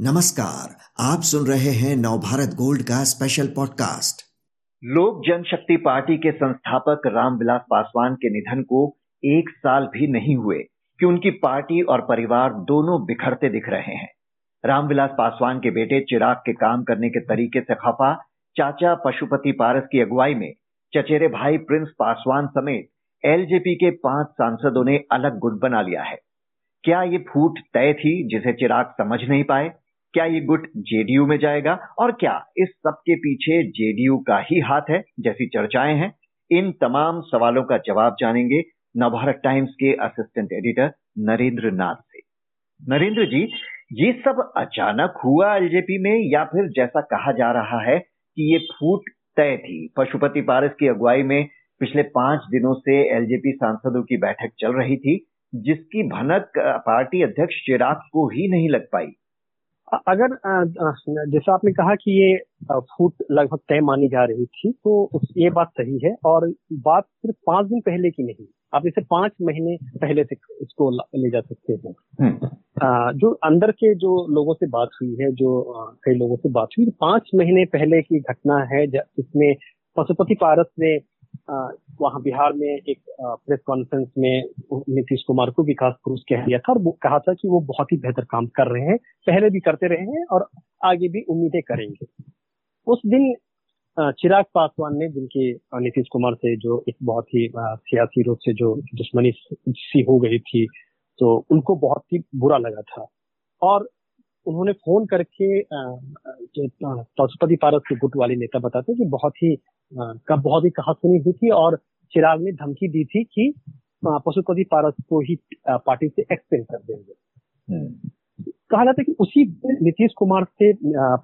नमस्कार, आप सुन रहे हैं नवभारत गोल्ड का special podcast Lok Janshakti Party के संस्थापक रामविलास पासवान के निधन को एक साल भी नहीं हुए कि उनकी पार्टी और परिवार दोनों बिखरते दिख रहे हैं। रामविलास पासवान के बेटे चिराग के काम करने के तरीके से खफा, चाचा पशुपति पारस की अगुवाई में चचेरे भाई प्रिंस पासवान समेत एलजेपी के पाँच सांसदों ने अलग गुट बना लिया है। क्या ये फूट तय थी जिसे चिराग समझ नहीं पाए? क्या ये गुट जेडीयू में जाएगा? और क्या इस सब के पीछे जेडीयू का ही हाथ है जैसी चर्चाएँ हैं? इन तमाम सवालों का जवाब जानेंगे नवभारत टाइम्स के असिस्टेंट एडिटर नरेंद्र नाथ से। नरेंद्र जी, ये सब अचानक हुआ एलजेपी में या फिर जैसा कहा जा रहा है कि ये फूट तय थी? पशुपति पारस की अगुवाई में पिछले पाँच दिनों से एलजेपी सांसदों की बैठक चल रही थी, जिसकी भनक पार्टी अध्यक्ष चिराग को ही नहीं लग पाई। अगर जैसा आपने कहा कि ये फूट लगभग तय मानी जा रही थी तो ये बात सही है और बात सिर्फ़ पाँच दिन पहले की नहीं आप इसे पाँच महीने पहले से इसको ले जा सकते हैं हम्म। जो अंदर के जो लोगों से बात हुई है जो कई लोगों से बात हुई पाँच महीने पहले की घटना है जिसमें पशुपति पारस ने वहाँ बिहार में एक प्रेस कॉन्फ्रेंस में नीतीश कुमार को विकास पुरुष कह दिया था और वो कहा था कि वो बहुत ही बेहतर काम कर रहे हैं, पहले भी करते रहे हैं और आगे भी उम्मीदें करेंगे। उस दिन चिराग पासवान ने जिनके नीतीश कुमार से जो एक बहुत ही सियासी रूप से जो दुश्मनी सी हो गई थी तो उनको बहुत ही बुरा लगा था। और उन्होंने फ़ोन करके पशुपति पारस के गुट वाले नेता बताते कि बहुत ही का बहुत ही कहा सुनी हुई थी और चिराग ने धमकी दी थी कि पशुपति पारस को ही पार्टी से एक्सपेल कर देंगे हम्म। कहा जाता है कि उसी नीतीश कुमार से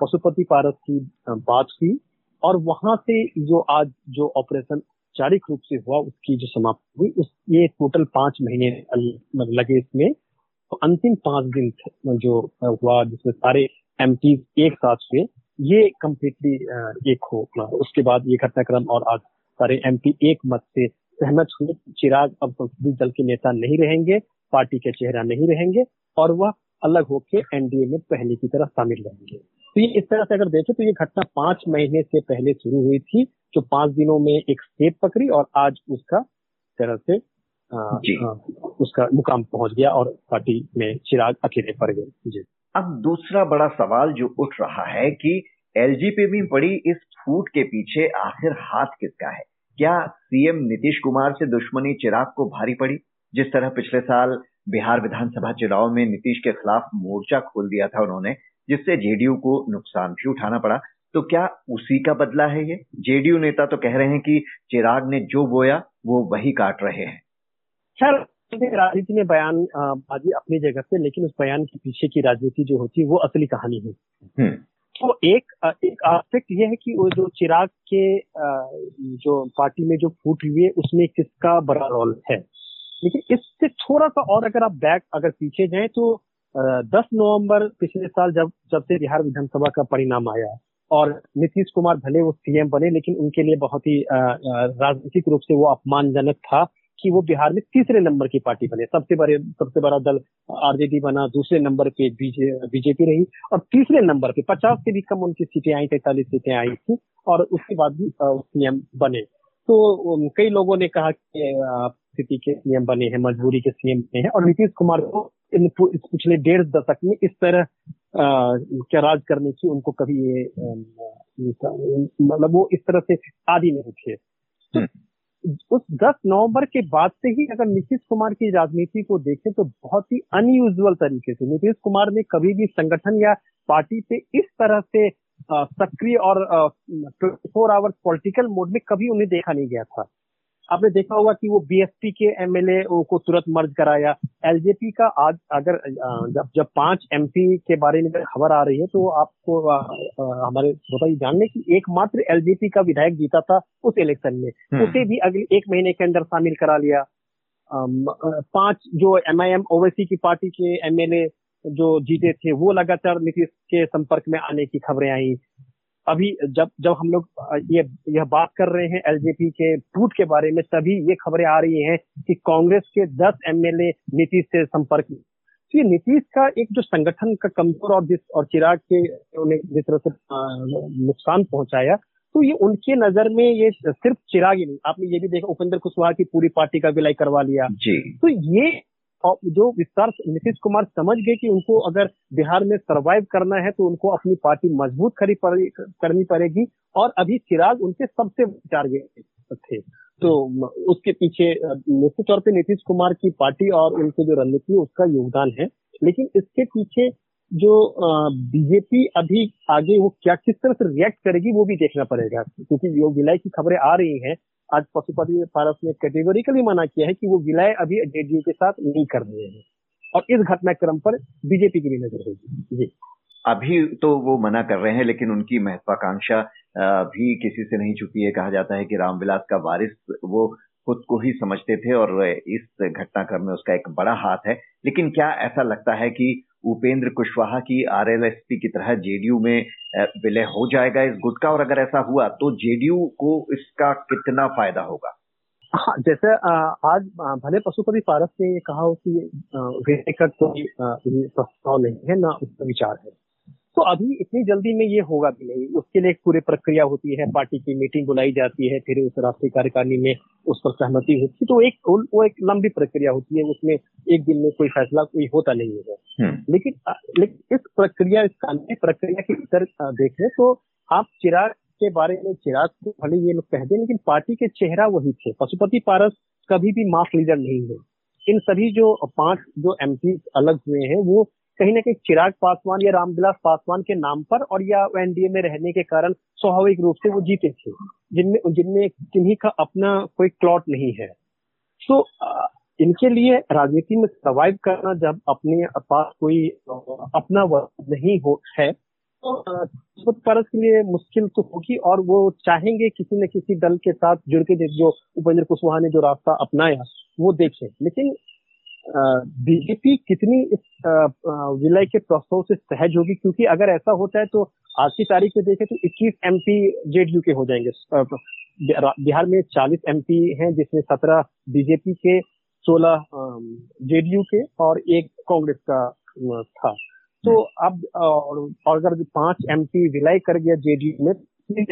पशुपति पारस की बात हुई और वहाँ से जो आज जो ऑपरेशन औपचारिक रूप से हुआ उसकी जो समाप्ति हुई उस ये टोटल पाँच महीने लगे इसमें तो अंतिम पाँच दिन जो हुआ, जिसमें सारे एमपी एक साथ हुए, ये कम्प्लीटली एक हो उसके बाद ये घटनाक्रम और आज सारे एमपी एक मत से सहमत हुए। चिराग अब संसदीय दल के नेता नहीं रहेंगे, पार्टी के चेहरा नहीं रहेंगे और वह अलग होकर एनडीए में पहले की तरह शामिल रहेंगे। तो ये इस तरह से अगर देखें तो ये घटना पाँच महीने से पहले शुरू हुई थी, जो पाँच दिनों में एक स्टेप पकड़ी और आज उसका तरह से आ, उसका मुकाम पहुँच गया और पार्टी में चिराग अकेले पड़ गए। जी। अब दूसरा बड़ा सवाल जो उठ रहा है कि एलजीपी में पड़ी इस फूट के पीछे आखिर हाथ किसका है? क्या सीएम नीतीश कुमार से दुश्मनी चिराग को भारी पड़ी? जिस तरह पिछले साल बिहार विधानसभा चुनाव में नीतीश के खिलाफ मोर्चा खोल दिया था उन्होंने जिससे जेडीयू को नुकसान भी उठाना पड़ा तो क्या उसी का बदला है ये? जेडीयू नेता तो कह रहे हैं कि चिराग ने जो बोया वो वही काट रहे हैं। खैर राजनीति में बयान बाजी अपनी जगह से लेकिन उस बयान के पीछे की राजनीति जो होती है वो असली कहानी है। हम्म। तो एक एक आस्पेक्ट ये है कि वो जो चिराग के जो पार्टी में जो फूट हुई है उसमें किसका बड़ा रोल है? लेकिन इससे थोड़ा सा और अगर आप बैक अगर पीछे जाएँ तो दस नवंबर पिछले साल जब जब से बिहार विधानसभा का परिणाम आया और नीतीश कुमार भले वो सीएम बने लेकिन उनके लिए बहुत ही राजनीतिक रूप से वो अपमानजनक था। कि वो बिहार में तीसरे नंबर की पार्टी बने। सबसे बड़े सबसे बड़ा दल आरजेडी बना दूसरे नंबर पे बीजे, बीजेपी रही और तीसरे नंबर पे पचास से भी कम उनकी सीटें आई तैतालीस सीटें आई थी और उसके बाद भी सीएम बने। तो कई लोगों ने कहा कि स्थिति के सीएम बने हैं मजबूरी के सीएम बने हैं और नीतीश कुमार को इन पिछले डेढ़ दशक में इस तरह क्या राज करने की उनको कभी मतलब वो इस तरह से आदि नहीं थे। हम्म। उस 10 नवंबर के बाद से ही अगर नीतीश कुमार की राजनीति को देखें तो बहुत ही अनयूजुअल तरीके से नीतीश कुमार ने कभी भी संगठन या पार्टी से इस तरह से सक्रिय और twenty four hours political mode में कभी उन्हें देखा नहीं गया था। आपने देखा होगा कि वो बीएसपी के एमएलए को तुरंत मर्ज कराया। एलजेपी का आज अगर जब जब पाँच एमपी के बारे में खबर आ रही है तो आपको आ, आ, हमारे बताइए जानने की एकमात्र एलजेपी का विधायक जीता था उस इलेक्शन में। हम्म। उसे भी अगले एक महीने के अंदर शामिल करा लिया। पाँच जो एमआईएम ओवैसी की पार्टी के एमएलए जो जीते थे वो लगातार नीतीश के संपर्क में आने की खबरें आई। अभी जब जब हम लोग ये यह बात कर रहे हैं एलजेपी के टूट के बारे में तभी ये खबरें आ रही हैं कि कांग्रेस के 10 एमएलए नीतीश से संपर्क में। तो ये नीतीश का एक जो संगठन का कमज़ोर और जिस और चिराग के उन्हें जिस तरह से नुकसान पहुँचाया तो ये उनके नज़र में ये सिर्फ़ चिराग ही नहीं आपने ये भी देखा उपेंद्र कुशवाहा की पूरी पार्टी का विलय करवा लिया। जी। तो ये जो विस्तार नीतीश कुमार समझ गए कि उनको अगर बिहार में सरवाइव करना है तो उनको अपनी पार्टी मज़बूत खड़ी करनी पड़ेगी और अभी चिराग उनके सबसे टारगेट थे। तो उसके पीछे, निश्चित तौर पे नीतीश कुमार की पार्टी और उनकी जो रणनीति उसका योगदान है। लेकिन इसके पीछे जो बीजेपी अभी आगे वो क्या, किस तरह से रिएक्ट करेगी, वो भी देखना पड़ेगा। क्योंकि जो विलय की खबरें आ रही हैं आज पशुपति पारस ने कैटेगोरिकली मना किया है कि वो विलय अभी जेडीयू के साथ नहीं कर रहे हैं। और इस घटनाक्रम पर बीजेपी की भी नज़र होगी। जी। अभी तो वो मना कर रहे हैं, लेकिन उनकी महत्वाकांक्षा भी किसी से नहीं छुपी है। कहा जाता है कि रामविलास का वारिस वो खुद को ही समझते थे और इस घटनाक्रम में उसका एक बड़ा हाथ है। लेकिन क्या ऐसा लगता है कि उपेंद्र कुशवाहा की आरएलएसपी की तरह जेडीयू में विलय हो जाएगा इस गुट का, और अगर ऐसा हुआ तो जेडीयू को इसका कितना फ़ायदा होगा? हाँ जैसे आज भले पशुपति पारस ने कहा हो कि विलय का कोई प्रस्ताव नहीं है, ना उसका विचार है। तो अभी इतनी जल्दी में ये होगा भी नहीं। उसके लिए एक पूरी प्रक्रिया होती है पार्टी की मीटिंग बुलाई जाती है फिर उस राष्ट्रीय कार्यकारिणी में उस पर सहमति होती है। तो एक वो एक लंबी प्रक्रिया होती है उसमें एक दिन में कोई फैसला कोई होता नहीं है। हम्म। लेकिन लेकिन इस प्रक्रिया इस कानूनी प्रक्रिया के भीतर देखें तो आप चिराग के बारे में चिराग को भले ये लोग कहते लेकिन पार्टी के चेहरा वही थे। पशुपति पारस कभी भी मास लीडर नहीं है। इन सभी जो पाँच जो एमपी अलग हुए हैं वो कहीं ना कहीं चिराग पासवान या रामविलास पासवान के नाम पर और या एनडीए में रहने के कारण स्वाभाविक रूप से वो जीते थे, जिनमें जिनमें किन्हीं का अपना कोई क्लॉट नहीं है। तो इनके लिए राजनीति में सर्वाइव करना जब अपने पास कोई, अपना वर्ग नहीं हो, है तो परस के लिए मुश्किल तो होगी और वो चाहेंगे किसी न किसी दल के साथ जुड़ के जो उपेंद्र कुशवाहा ने जो रास्ता अपनाया, वो देखें। लेकिन बीजेपी कितनी इस विलय के प्रस्ताव से सहज होगी? क्योंकि अगर ऐसा होता है तो आज की तारीख में देखें तो 21 एमपी जेडीयू के हो जाएँगे। बिहार में 40 एमपी हैं, जिसमें 17 बीजेपी के 16 जेडीयू के और एक कांग्रेस का था। तो अब और अगर पाँच एमपी विलय कर गया जेडीयू में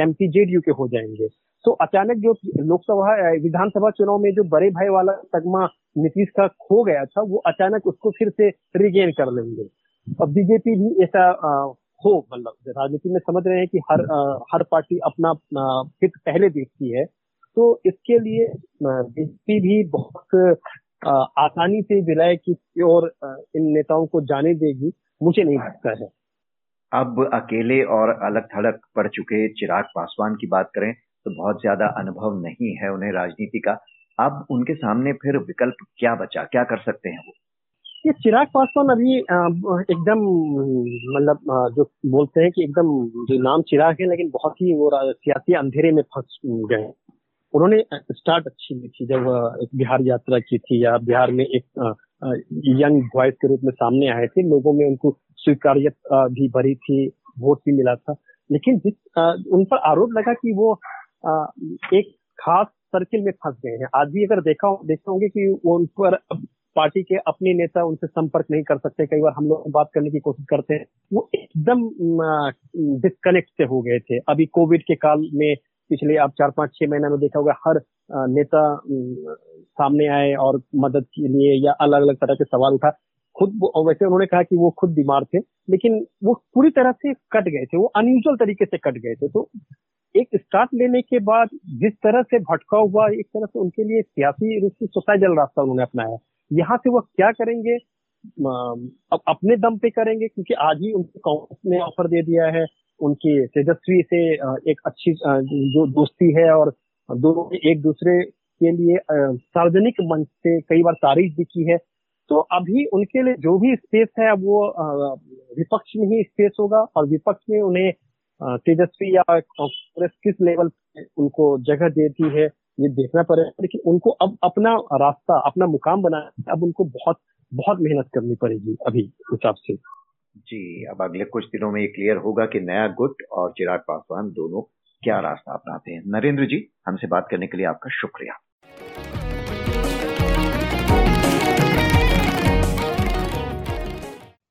एमपी जेडीयू के हो जाएँगे। तो अचानक जो लोकसभा विधानसभा चुनाव में जो बड़े भाई वाला तगमा नीतीश का खो गया था वो अचानक उसको फिर से रिगेन कर लेंगे। और बीजेपी भी ऐसा हो मतलब राजनीति में समझ रहे हैं कि हर आ, हर पार्टी अपना हित पहले देखती है तो इसके लिए बीजेपी भी बहुत आसानी से विलय की ओर इन नेताओं को जाने देगी मुझे नहीं लगता है। अब अकेले और अलग थलग पड़ चुके चिराग पासवान की बात करें तो बहुत ज़्यादा अनुभव नहीं है उन्हें राजनीति का। अब उनके सामने फिर विकल्प क्या बचा? क्या कर सकते हैं वो? ये चिराग पासवान अभी एकदम मतलब जो बोलते हैं कि एकदम, जो नाम चिराग है, लेकिन बहुत ही वो सियासी अंधेरे में फंस गए। उन्होंने स्टार्ट अच्छी ली थी जब बिहार यात्रा की थी, या बिहार में एक यंग वॉइस के रूप में सामने आए थे, लोगों में उनको स्वीकार्यत भी भरी थी वोट भी मिला था। लेकिन जिस उन पर आरोप लगा कि वो एक खास सर्किल में फंस गए हैं। आज भी अगर देखा देखते होंगे कि वो उन पर पार्टी के अपने नेता उनसे संपर्क नहीं कर सकते। कई बार हम लोग बात करने की कोशिश करते हैं। वो एकदम डिस्कनेक्ट से हो गए थे। अभी कोविड के काल में पिछले आप चार पाँच छह महीना में देखा होगा, हर नेता सामने आए और मदद के लिए या अलग अलग तरह के सवाल उठा। खुद वैसे उन्होंने कहा कि वो खुद बीमार थे, लेकिन वो पूरी तरह से कट गए थे। वो अनयूजल तरीके से कट गए थे। तो एक स्टार्ट लेने के बाद जिस तरह से भटकाव हुआ, एक तरह से उनके लिए सियासी रूप से सोसाइटल रास्ता उन्होंने अपनाया। यहाँ से वो क्या करेंगे? अब अपने दम पे करेंगे, क्योंकि आज ही उनको कांग्रेस ने ऑफ़र दे दिया है। उनकी तेजस्वी से एक अच्छी जो दोस्ती है और दोनों एक दूसरे के लिए सार्वजनिक मंच से कई बार तारीफ़ भी की है। तो अभी उनके लिए जो भी स्पेस है, वो विपक्ष में ही स्पेस होगा और विपक्ष में उन्हें तेजस्वी या कांग्रेस किस लेवल पे उनको जगह देती है, ये देखना पड़ेगा। लेकिन उनको अब अपना रास्ता, अपना मुकाम बनाना, अब उनको बहुत बहुत मेहनत करनी पड़ेगी अभी हिसाब से। जी, अब अगले कुछ दिनों में ये क्लियर होगा कि नया गुट और चिराग पासवान दोनों क्या रास्ता अपनाते हैं। नरेंद्र जी, हमसे बात करने के लिए आपका शुक्रिया।